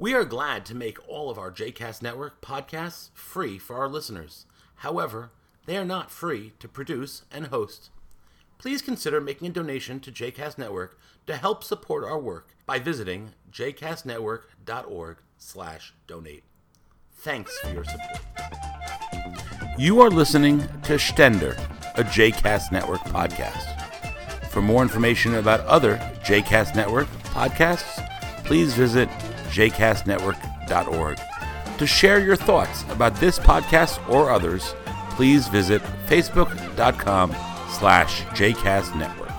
We are glad to make all of our JCast Network podcasts free for our listeners. However, they are not free to produce and host. Please consider making a donation to JCast Network to help support our work by visiting jcastnetwork.org/donate. Thanks for your support. You are listening to Stender, a JCast Network podcast. For more information about other JCast Network podcasts, please visit jcastnetwork.org. To share your thoughts about this podcast or others, please visit facebook.com slash jcastnetwork.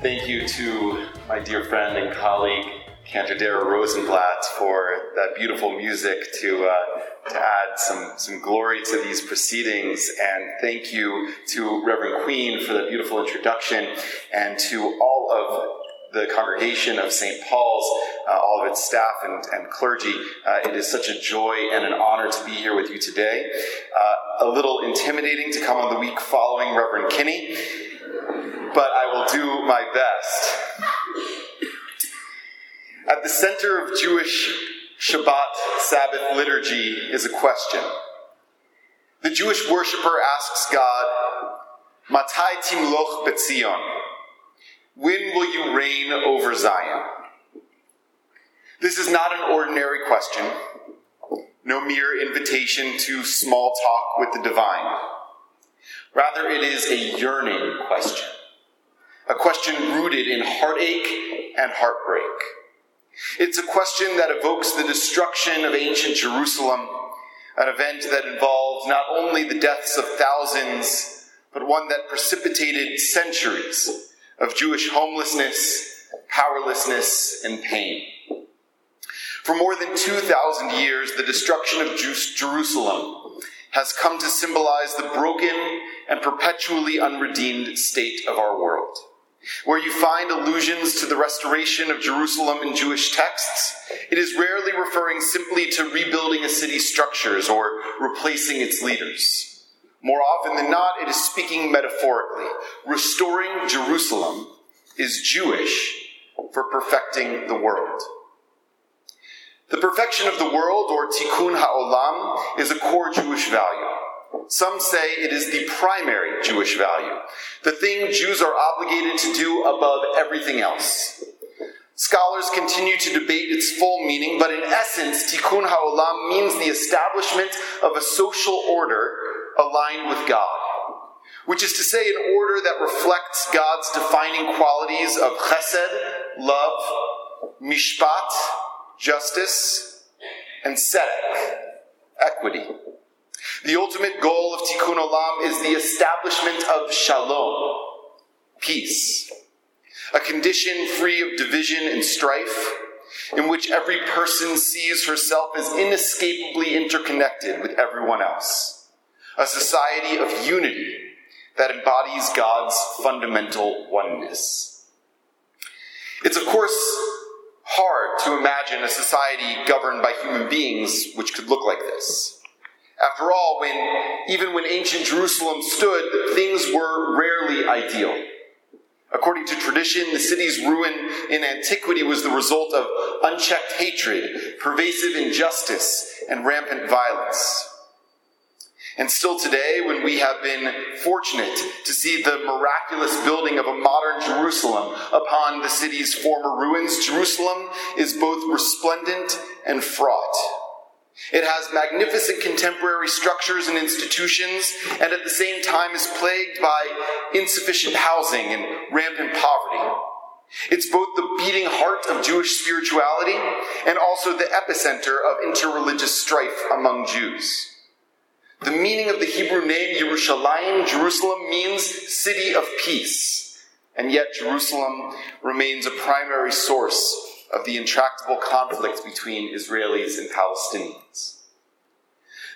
Thank you to my dear friend and colleague, cantor Dara Rosenblatt, for that beautiful music to, uh, to add some, some glory to these proceedings. And thank you to Reverend Queen for that beautiful introduction, and to all of the congregation of St. Paul's, uh, all of its staff and, and clergy. Uh, it is such a joy and an honor to be here with you today. Uh, a little intimidating to come on the week following Reverend Kinney, but I will do my best. At the center of Jewish Shabbat Sabbath liturgy is a question. The Jewish worshiper asks God, Matai timloch betzion? When will you reign over Zion? This is not an ordinary question, no mere invitation to small talk with the divine. Rather, it is a yearning question, a question rooted in heartache and heartbreak. It's a question that evokes the destruction of ancient Jerusalem, an event that involved not only the deaths of thousands, but one that precipitated centuries of Jewish homelessness, powerlessness, and pain. For more than 2,000 years, the destruction of Jerusalem has come to symbolize the broken and perpetually unredeemed state of our world. Where you find allusions to the restoration of Jerusalem in Jewish texts, it is rarely referring simply to rebuilding a city's structures or replacing its leaders. More often than not, it is speaking metaphorically. Restoring Jerusalem is Jewish for perfecting the world. The perfection of the world, or tikkun ha'olam, is a core Jewish value. Some say it is the primary Jewish value, the thing Jews are obligated to do above everything else. Scholars continue to debate its full meaning, but in essence, tikkun ha'olam means the establishment of a social order aligned with God, which is to say, an order that reflects God's defining qualities of chesed, love, mishpat, justice, and tzedek, equity. The ultimate goal of tikkun olam is the establishment of shalom, peace, a condition free of division and strife, in which every person sees herself as inescapably interconnected with everyone else a society of unity that embodies God's fundamental oneness. It's, of course, hard to imagine a society governed by human beings which could look like this. After all, when, even when ancient Jerusalem stood, things were rarely ideal. According to tradition, the city's ruin in antiquity was the result of unchecked hatred, pervasive injustice, and rampant violence. And still today, when we have been fortunate to see the miraculous building of a modern Jerusalem upon the city's former ruins, Jerusalem is both resplendent and fraught. It has magnificent contemporary structures and institutions, and at the same time is plagued by insufficient housing and rampant poverty. It's both the beating heart of Jewish spirituality and also the epicenter of interreligious strife among Jews. The meaning of the Hebrew name Yerushalayim, Jerusalem, means city of peace. And yet Jerusalem remains a primary source of the intractable conflict between Israelis and Palestinians.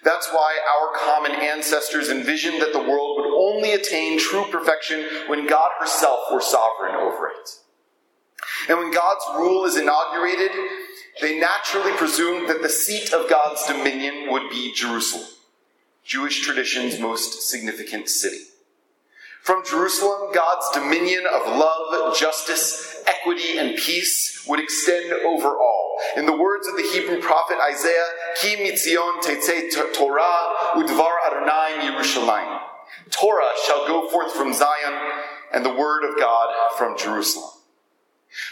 That's why our common ancestors envisioned that the world would only attain true perfection when God herself were sovereign over it. And when God's rule is inaugurated, they naturally presumed that the seat of God's dominion would be Jerusalem. Jewish tradition's most significant city. From Jerusalem, God's dominion of love, justice, equity, and peace would extend over all, In the words of the Hebrew prophet Isaiah, Ki mitzion tetze Torah udvar Adonai Yerushalayim. Torah shall go forth from Zion, and the word of God from Jerusalem.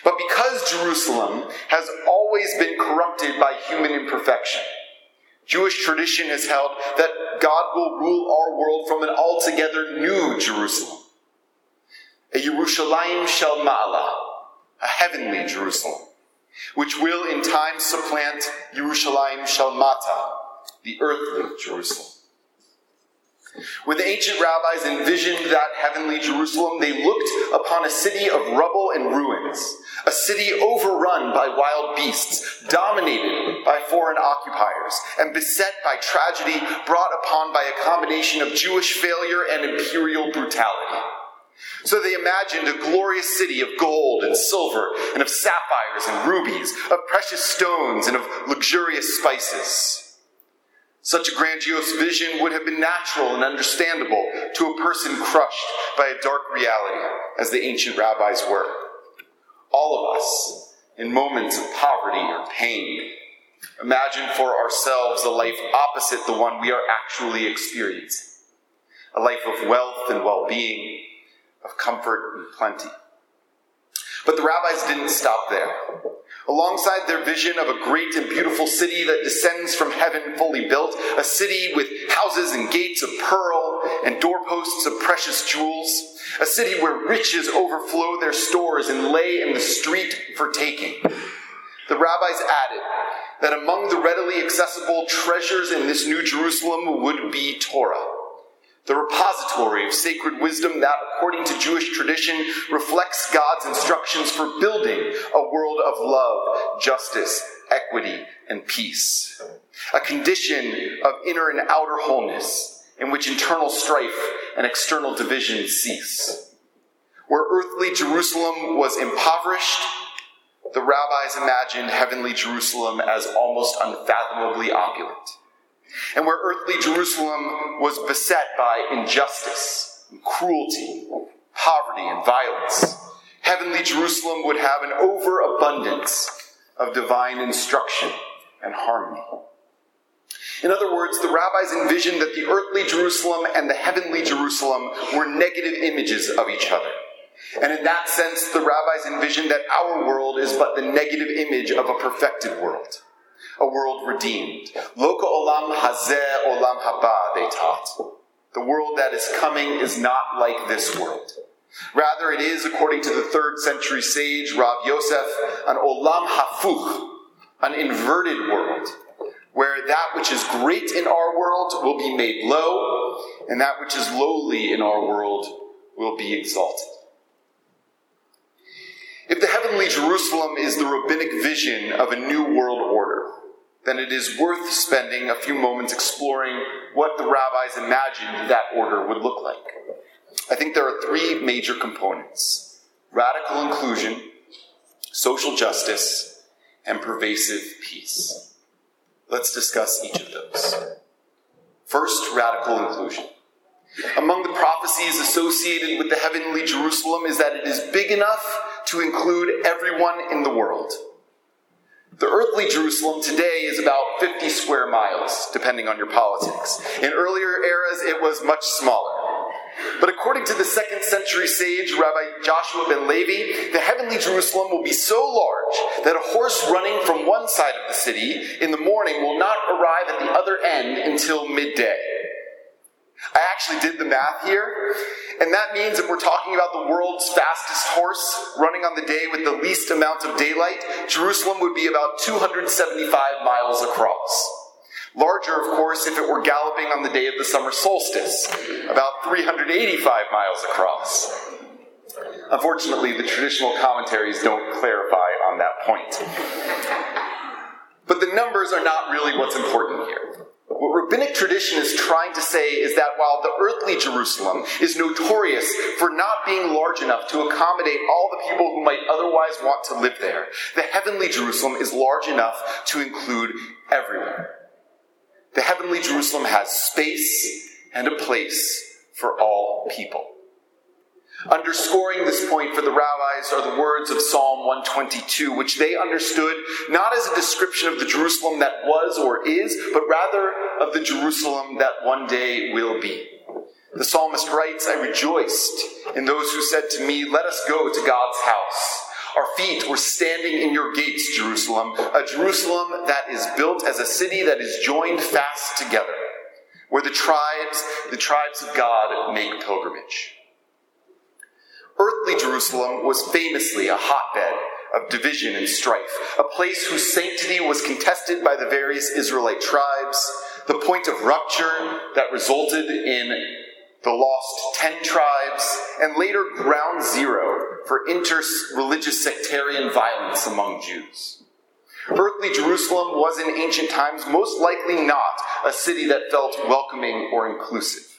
But because Jerusalem has always been corrupted by human imperfection, Jewish tradition has held that God will rule our world from an altogether new Jerusalem. A Yerushalayim Shel Ma'ala, a heavenly Jerusalem, which will in time supplant Yerushalayim Shel Mata, the earthly Jerusalem. When the ancient rabbis envisioned that heavenly Jerusalem, they looked upon a city of rubble and ruins, a city overrun by wild beasts, dominated by foreign occupiers, and beset by tragedy brought upon by a combination of Jewish failure and imperial brutality. So they imagined a glorious city of gold and silver, and of sapphires and rubies, of precious stones and of luxurious spices. Such a grandiose vision would have been natural and understandable to a person crushed by a dark reality, as the ancient rabbis were. All of us, in moments of poverty or pain, imagine for ourselves a life opposite the one we are actually experiencing a life of wealth and well being, of comfort and plenty. But the rabbis didn't stop there. Alongside their vision of a great and beautiful city that descends from heaven fully built, a city with houses and gates of pearl and doorposts of precious jewels, a city where riches overflow their stores and lay in the street for taking. The rabbis added that among the readily accessible treasures in this new Jerusalem would be Torah the repository of sacred wisdom that, according to Jewish tradition, reflects God's instructions for building a world of love, justice, equity, and peace. A condition of inner and outer wholeness in which internal strife and external division cease. Where earthly Jerusalem was impoverished, the rabbis imagined heavenly Jerusalem as almost unfathomably opulent and where earthly Jerusalem was beset by injustice, and cruelty, poverty, and violence, heavenly Jerusalem would have an overabundance of divine instruction and harmony. In other words, the rabbis envisioned that the earthly Jerusalem and the heavenly Jerusalem were negative images of each other. And in that sense, the rabbis envisioned that our world is but the negative image of a perfected world a world redeemed. Loka olam hazeh olam haba, they taught. The world that is coming is not like this world. Rather, it is, according to the third century sage Rav Yosef, an olam hafuch, an inverted world, where that which is great in our world will be made low, and that which is lowly in our world will be exalted. If the heavenly Jerusalem is the rabbinic vision of a new world order, then it is worth spending a few moments exploring what the rabbis imagined that order would look like. I think there are three major components radical inclusion, social justice, and pervasive peace. Let's discuss each of those. First, radical inclusion. Among the prophecies associated with the heavenly Jerusalem is that it is big enough to include everyone in the world. The earthly Jerusalem today is about 50 square miles, depending on your politics. In earlier eras, it was much smaller. But according to the second century sage Rabbi Joshua ben Levi, the heavenly Jerusalem will be so large that a horse running from one side of the city in the morning will not arrive at the other end until midday. I actually did the math here, and that means if we're talking about the world's fastest horse running on the day with the least amount of daylight, Jerusalem would be about 275 miles across. Larger, of course, if it were galloping on the day of the summer solstice, about 385 miles across. Unfortunately, the traditional commentaries don't clarify on that point. But the numbers are not really what's important here. What rabbinic tradition is trying to say is that while the earthly Jerusalem is notorious for not being large enough to accommodate all the people who might otherwise want to live there, the heavenly Jerusalem is large enough to include everyone. The heavenly Jerusalem has space and a place for all people. Underscoring this point for the rabbis are the words of Psalm 122, which they understood not as a description of the Jerusalem that was or is, but rather of the Jerusalem that one day will be. The psalmist writes, I rejoiced in those who said to me, Let us go to God's house. Our feet were standing in your gates, Jerusalem, a Jerusalem that is built as a city that is joined fast together, where the tribes, the tribes of God make pilgrimage. Earthly Jerusalem was famously a hotbed of division and strife, a place whose sanctity was contested by the various Israelite tribes, the point of rupture that resulted in the lost ten tribes, and later ground zero for inter-religious sectarian violence among Jews. Earthly Jerusalem was in ancient times most likely not a city that felt welcoming or inclusive.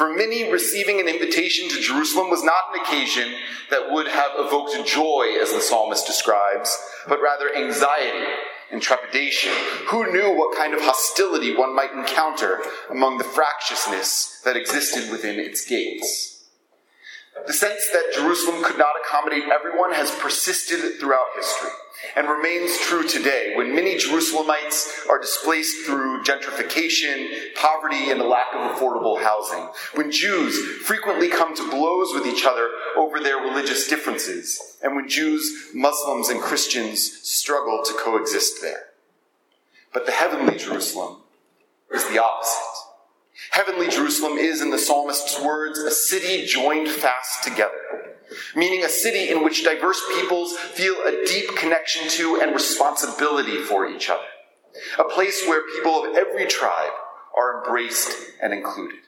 For many, receiving an invitation to Jerusalem was not an occasion that would have evoked joy, as the psalmist describes, but rather anxiety and trepidation. Who knew what kind of hostility one might encounter among the fractiousness that existed within its gates? The sense that Jerusalem could not accommodate everyone has persisted throughout history and remains true today when many Jerusalemites are displaced through gentrification, poverty, and a lack of affordable housing. When Jews frequently come to blows with each other over their religious differences, and when Jews, Muslims, and Christians struggle to coexist there. But the heavenly Jerusalem is the opposite. Heavenly Jerusalem is, in the psalmist's words, a city joined fast together meaning a city in which diverse peoples feel a deep connection to and responsibility for each other. A place where people of every tribe are embraced and included.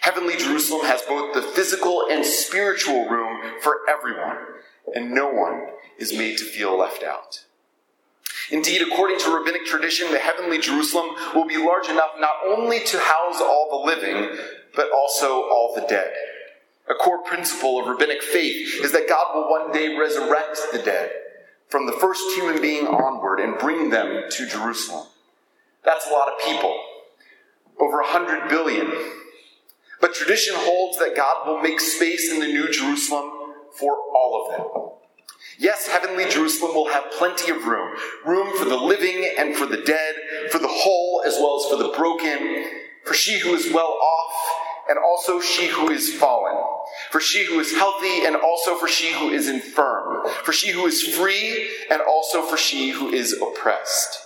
Heavenly Jerusalem has both the physical and spiritual room for everyone, and no one is made to feel left out. Indeed, according to rabbinic tradition, the heavenly Jerusalem will be large enough not only to house all the living, but also all the dead. A core principle of rabbinic faith is that God will one day resurrect the dead from the first human being onward and bring them to Jerusalem. That's a lot of people, over a hundred billion. But tradition holds that God will make space in the New Jerusalem for all of them. Yes, heavenly Jerusalem will have plenty of room. Room for the living and for the dead, for the whole as well as for the broken, for she who is well off and also she who is fallen, for she who is healthy, and also for she who is infirm, for she who is free, and also for she who is oppressed.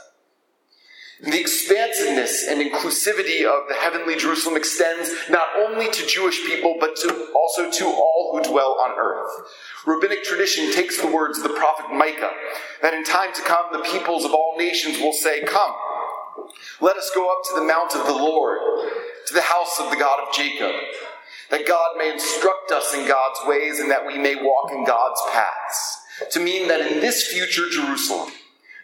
The expansiveness and inclusivity of the heavenly Jerusalem extends not only to Jewish people, but to, also to all who dwell on earth. Rabbinic tradition takes the words of the prophet Micah that in time to come the peoples of all nations will say, Come, let us go up to the mount of the Lord to the house of the God of Jacob, that God may instruct us in God's ways and that we may walk in God's paths. To mean that in this future Jerusalem,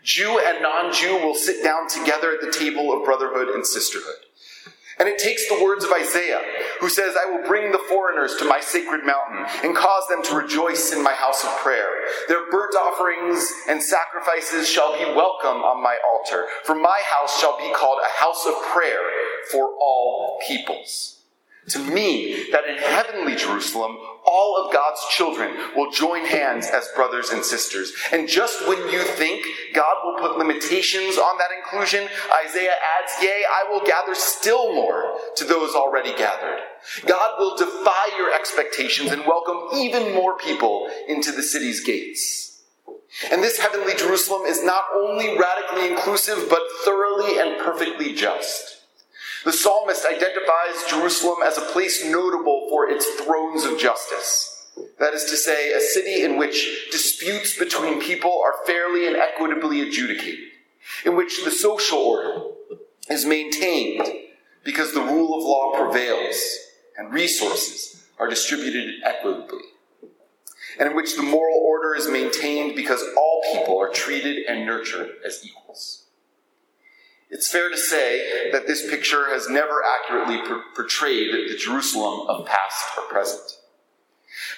Jew and non Jew will sit down together at the table of brotherhood and sisterhood. And it takes the words of Isaiah, who says, I will bring the foreigners to my sacred mountain and cause them to rejoice in my house of prayer. Their burnt offerings and sacrifices shall be welcome on my altar, for my house shall be called a house of prayer for all peoples to mean that in heavenly Jerusalem, all of God's children will join hands as brothers and sisters. And just when you think God will put limitations on that inclusion, Isaiah adds, Yea, I will gather still more to those already gathered. God will defy your expectations and welcome even more people into the city's gates. And this heavenly Jerusalem is not only radically inclusive, but thoroughly and perfectly just. The psalmist identifies Jerusalem as a place notable for its thrones of justice. That is to say, a city in which disputes between people are fairly and equitably adjudicated, in which the social order is maintained because the rule of law prevails and resources are distributed equitably, and in which the moral order is maintained because all people are treated and nurtured as equals. It's fair to say that this picture has never accurately portrayed the Jerusalem of past or present.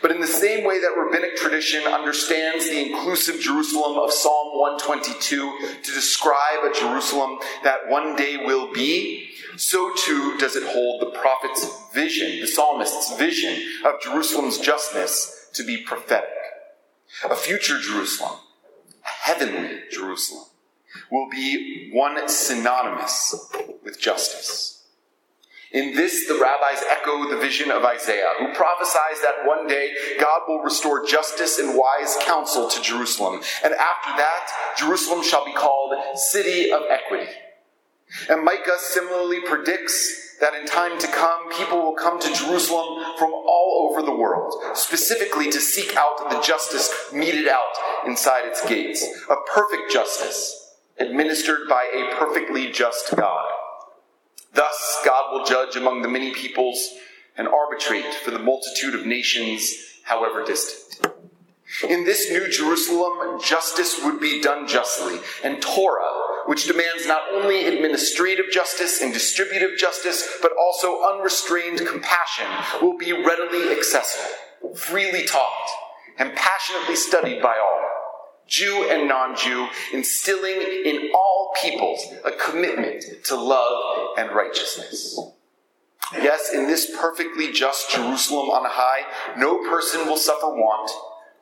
But in the same way that rabbinic tradition understands the inclusive Jerusalem of Psalm 122 to describe a Jerusalem that one day will be, so too does it hold the prophet's vision, the psalmist's vision of Jerusalem's justness to be prophetic. A future Jerusalem, a heavenly Jerusalem, will be one synonymous with justice. In this, the rabbis echo the vision of Isaiah, who prophesies that one day God will restore justice and wise counsel to Jerusalem. And after that, Jerusalem shall be called City of Equity. And Micah similarly predicts that in time to come, people will come to Jerusalem from all over the world, specifically to seek out the justice meted out inside its gates, a perfect justice administered by a perfectly just God. Thus, God will judge among the many peoples and arbitrate for the multitude of nations, however distant. In this new Jerusalem, justice would be done justly, and Torah, which demands not only administrative justice and distributive justice, but also unrestrained compassion, will be readily accessible, freely taught, and passionately studied by all. Jew and non Jew, instilling in all peoples a commitment to love and righteousness. Yes, in this perfectly just Jerusalem on high, no person will suffer want,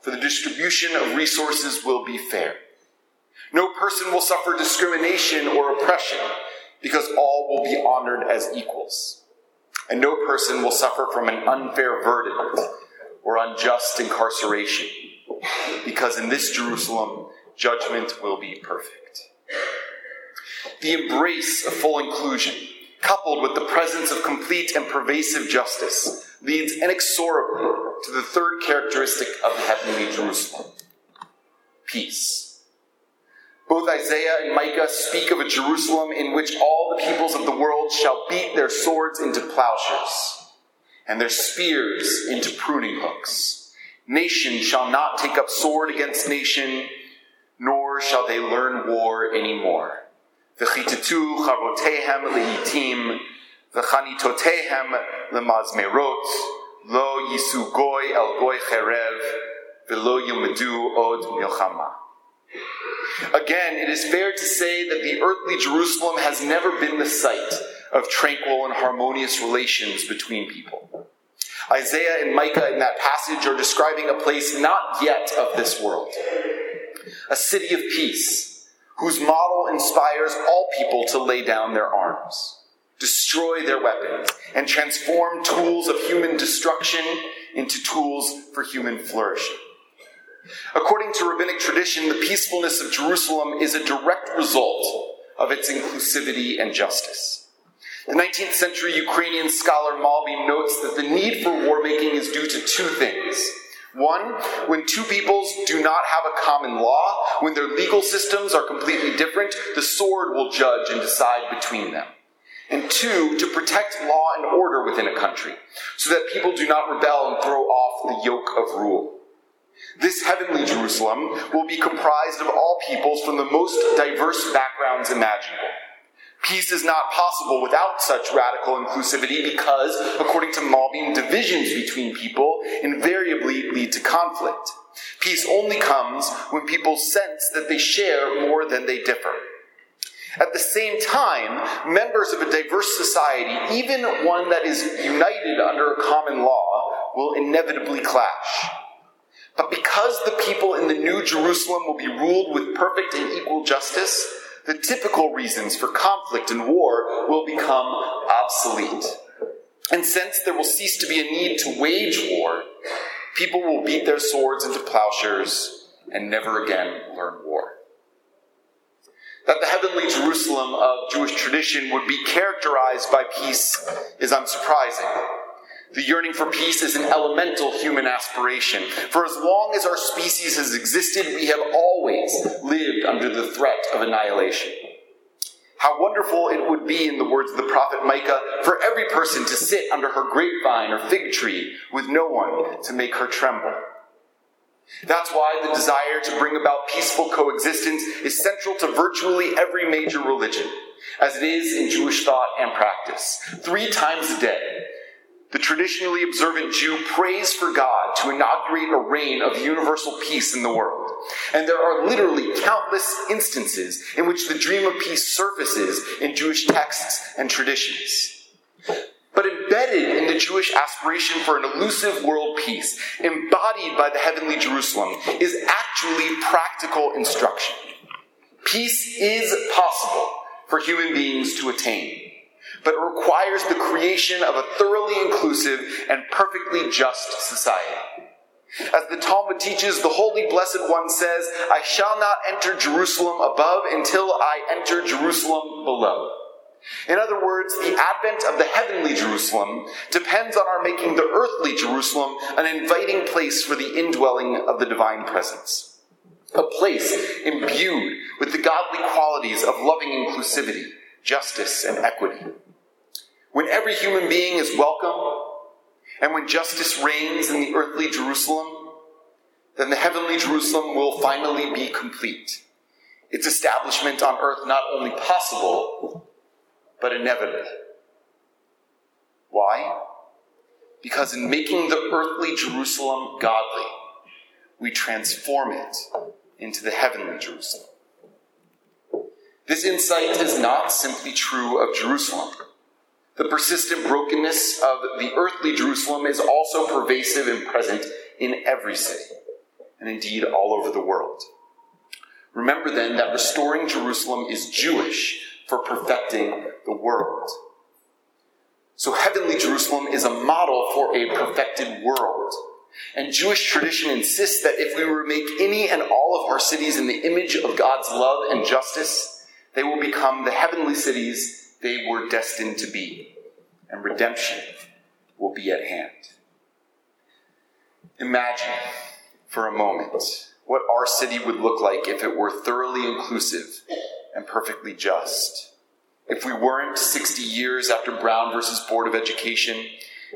for the distribution of resources will be fair. No person will suffer discrimination or oppression, because all will be honored as equals. And no person will suffer from an unfair verdict or unjust incarceration because in this Jerusalem, judgment will be perfect. The embrace of full inclusion, coupled with the presence of complete and pervasive justice, leads inexorably to the third characteristic of the heavenly Jerusalem peace. Both Isaiah and Micah speak of a Jerusalem in which all the peoples of the world shall beat their swords into plowshares and their spears into pruning hooks. Nation shall not take up sword against nation, nor shall they learn war any anymore. V'chitetu charotehem leitim, v'chanitotehem lemazmerot, lo yisu goy el goy cherev, v'lo yumedu od milchama. Again, it is fair to say that the earthly Jerusalem has never been the site of tranquil and harmonious relations between people. Isaiah and Micah in that passage are describing a place not yet of this world, a city of peace, whose model inspires all people to lay down their arms, destroy their weapons, and transform tools of human destruction into tools for human flourishing. According to rabbinic tradition, the peacefulness of Jerusalem is a direct result of its inclusivity and justice. The 19th century Ukrainian scholar Malbim notes that the need for war making is due to two things. One, when two peoples do not have a common law, when their legal systems are completely different, the sword will judge and decide between them. And two, to protect law and order within a country, so that people do not rebel and throw off the yoke of rule. This heavenly Jerusalem will be comprised of all peoples from the most diverse backgrounds imaginable. Peace is not possible without such radical inclusivity because, according to Malbim, divisions between people invariably lead to conflict. Peace only comes when people sense that they share more than they differ. At the same time, members of a diverse society, even one that is united under a common law, will inevitably clash. But because the people in the New Jerusalem will be ruled with perfect and equal justice, the typical reasons for conflict and war will become obsolete. And since there will cease to be a need to wage war, people will beat their swords into plowshares and never again learn war. That the heavenly Jerusalem of Jewish tradition would be characterized by peace is unsurprising. The yearning for peace is an elemental human aspiration. For as long as our species has existed, we have always lived under the threat of annihilation. How wonderful it would be, in the words of the prophet Micah, for every person to sit under her grapevine or fig tree with no one to make her tremble. That's why the desire to bring about peaceful coexistence is central to virtually every major religion, as it is in Jewish thought and practice. Three times a day, the traditionally observant Jew prays for God to inaugurate a reign of universal peace in the world. And there are literally countless instances in which the dream of peace surfaces in Jewish texts and traditions. But embedded in the Jewish aspiration for an elusive world peace, embodied by the heavenly Jerusalem, is actually practical instruction. Peace is possible for human beings to attain but it requires the creation of a thoroughly inclusive and perfectly just society. As the Talmud teaches, the Holy Blessed One says, I shall not enter Jerusalem above until I enter Jerusalem below. In other words, the advent of the heavenly Jerusalem depends on our making the earthly Jerusalem an inviting place for the indwelling of the divine presence. A place imbued with the godly qualities of loving inclusivity, justice, and equity. When every human being is welcome, and when justice reigns in the earthly Jerusalem, then the heavenly Jerusalem will finally be complete. Its establishment on earth not only possible, but inevitable. Why? Because in making the earthly Jerusalem godly, we transform it into the heavenly Jerusalem. This insight is not simply true of Jerusalem. The persistent brokenness of the earthly Jerusalem is also pervasive and present in every city, and indeed all over the world. Remember then that restoring Jerusalem is Jewish for perfecting the world. So, heavenly Jerusalem is a model for a perfected world. And Jewish tradition insists that if we make any and all of our cities in the image of God's love and justice, they will become the heavenly cities they were destined to be, and redemption will be at hand. Imagine for a moment what our city would look like if it were thoroughly inclusive and perfectly just. If we weren't 60 years after Brown versus Board of Education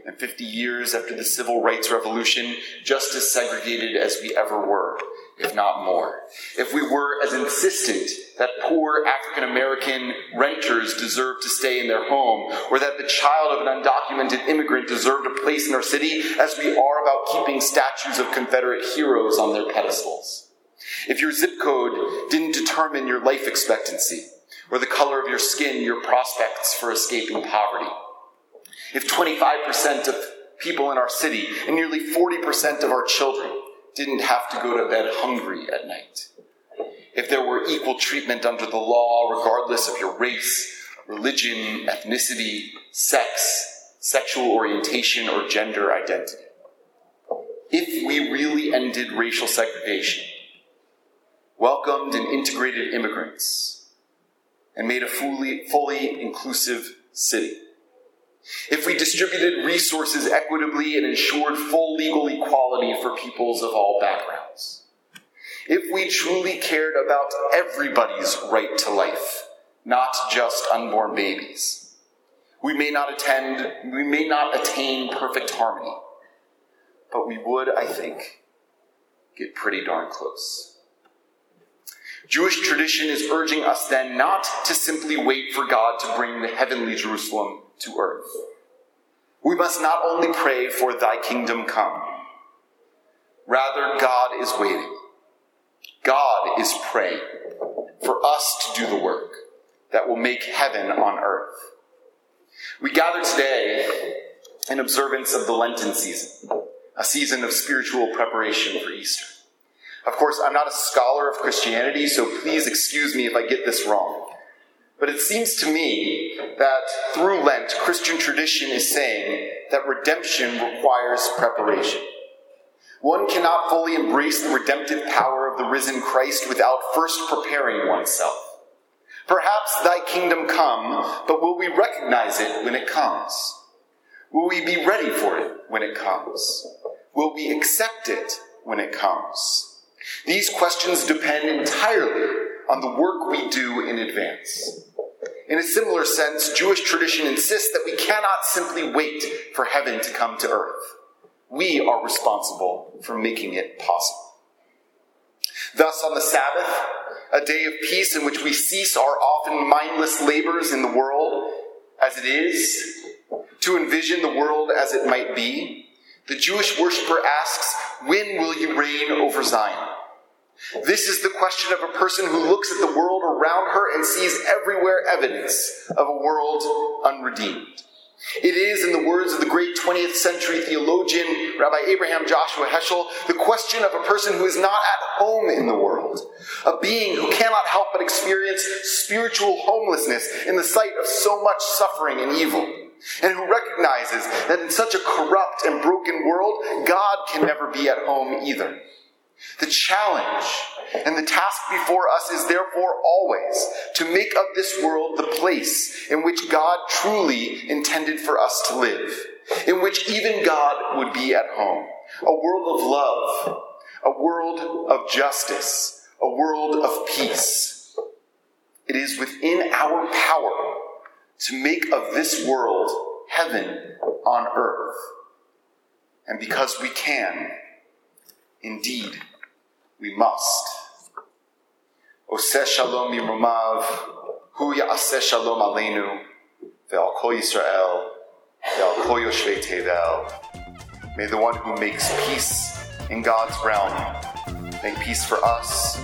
and 50 years after the Civil Rights Revolution, just as segregated as we ever were if not more. If we were as insistent that poor African American renters deserve to stay in their home, or that the child of an undocumented immigrant deserved a place in our city, as we are about keeping statues of Confederate heroes on their pedestals. If your zip code didn't determine your life expectancy, or the color of your skin your prospects for escaping poverty. If 25% of people in our city and nearly 40% of our children didn't have to go to bed hungry at night. If there were equal treatment under the law, regardless of your race, religion, ethnicity, sex, sexual orientation, or gender identity. If we really ended racial segregation, welcomed and integrated immigrants, and made a fully, fully inclusive city if we distributed resources equitably and ensured full legal equality for peoples of all backgrounds, if we truly cared about everybody's right to life, not just unborn babies, we may not attend, we may not attain perfect harmony, but we would, I think, get pretty darn close. Jewish tradition is urging us then not to simply wait for God to bring the heavenly Jerusalem to earth. We must not only pray for thy kingdom come, rather, God is waiting. God is praying for us to do the work that will make heaven on earth. We gather today in observance of the Lenten season, a season of spiritual preparation for Easter. Of course, I'm not a scholar of Christianity, so please excuse me if I get this wrong. But it seems to me that through Lent, Christian tradition is saying that redemption requires preparation. One cannot fully embrace the redemptive power of the risen Christ without first preparing oneself. Perhaps thy kingdom come, but will we recognize it when it comes? Will we be ready for it when it comes? Will we accept it when it comes? These questions depend entirely on the work we do in advance. In a similar sense, Jewish tradition insists that we cannot simply wait for heaven to come to earth. We are responsible for making it possible. Thus, on the Sabbath, a day of peace in which we cease our often mindless labors in the world as it is, to envision the world as it might be, the Jewish worshiper asks, When will you reign over Zion? This is the question of a person who looks at the world around her and sees everywhere evidence of a world unredeemed. It is, in the words of the great 20th century theologian Rabbi Abraham Joshua Heschel, the question of a person who is not at home in the world, a being who cannot help but experience spiritual homelessness in the sight of so much suffering and evil, and who recognizes that in such a corrupt and broken world, God can never be at home either. The challenge and the task before us is therefore always to make of this world the place in which God truly intended for us to live, in which even God would be at home. A world of love, a world of justice, a world of peace. It is within our power to make of this world heaven on earth. And because we can, indeed, we must. Oseh shalom mirumav, hu ya'aseh shalom aleinu, ve'al kol Yisrael, ve'al kol yoshvei tevel. May the one who makes peace in God's realm make peace for us,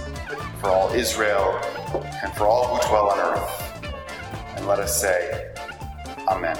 for all Israel, and for all who dwell on earth. And let us say, Amen.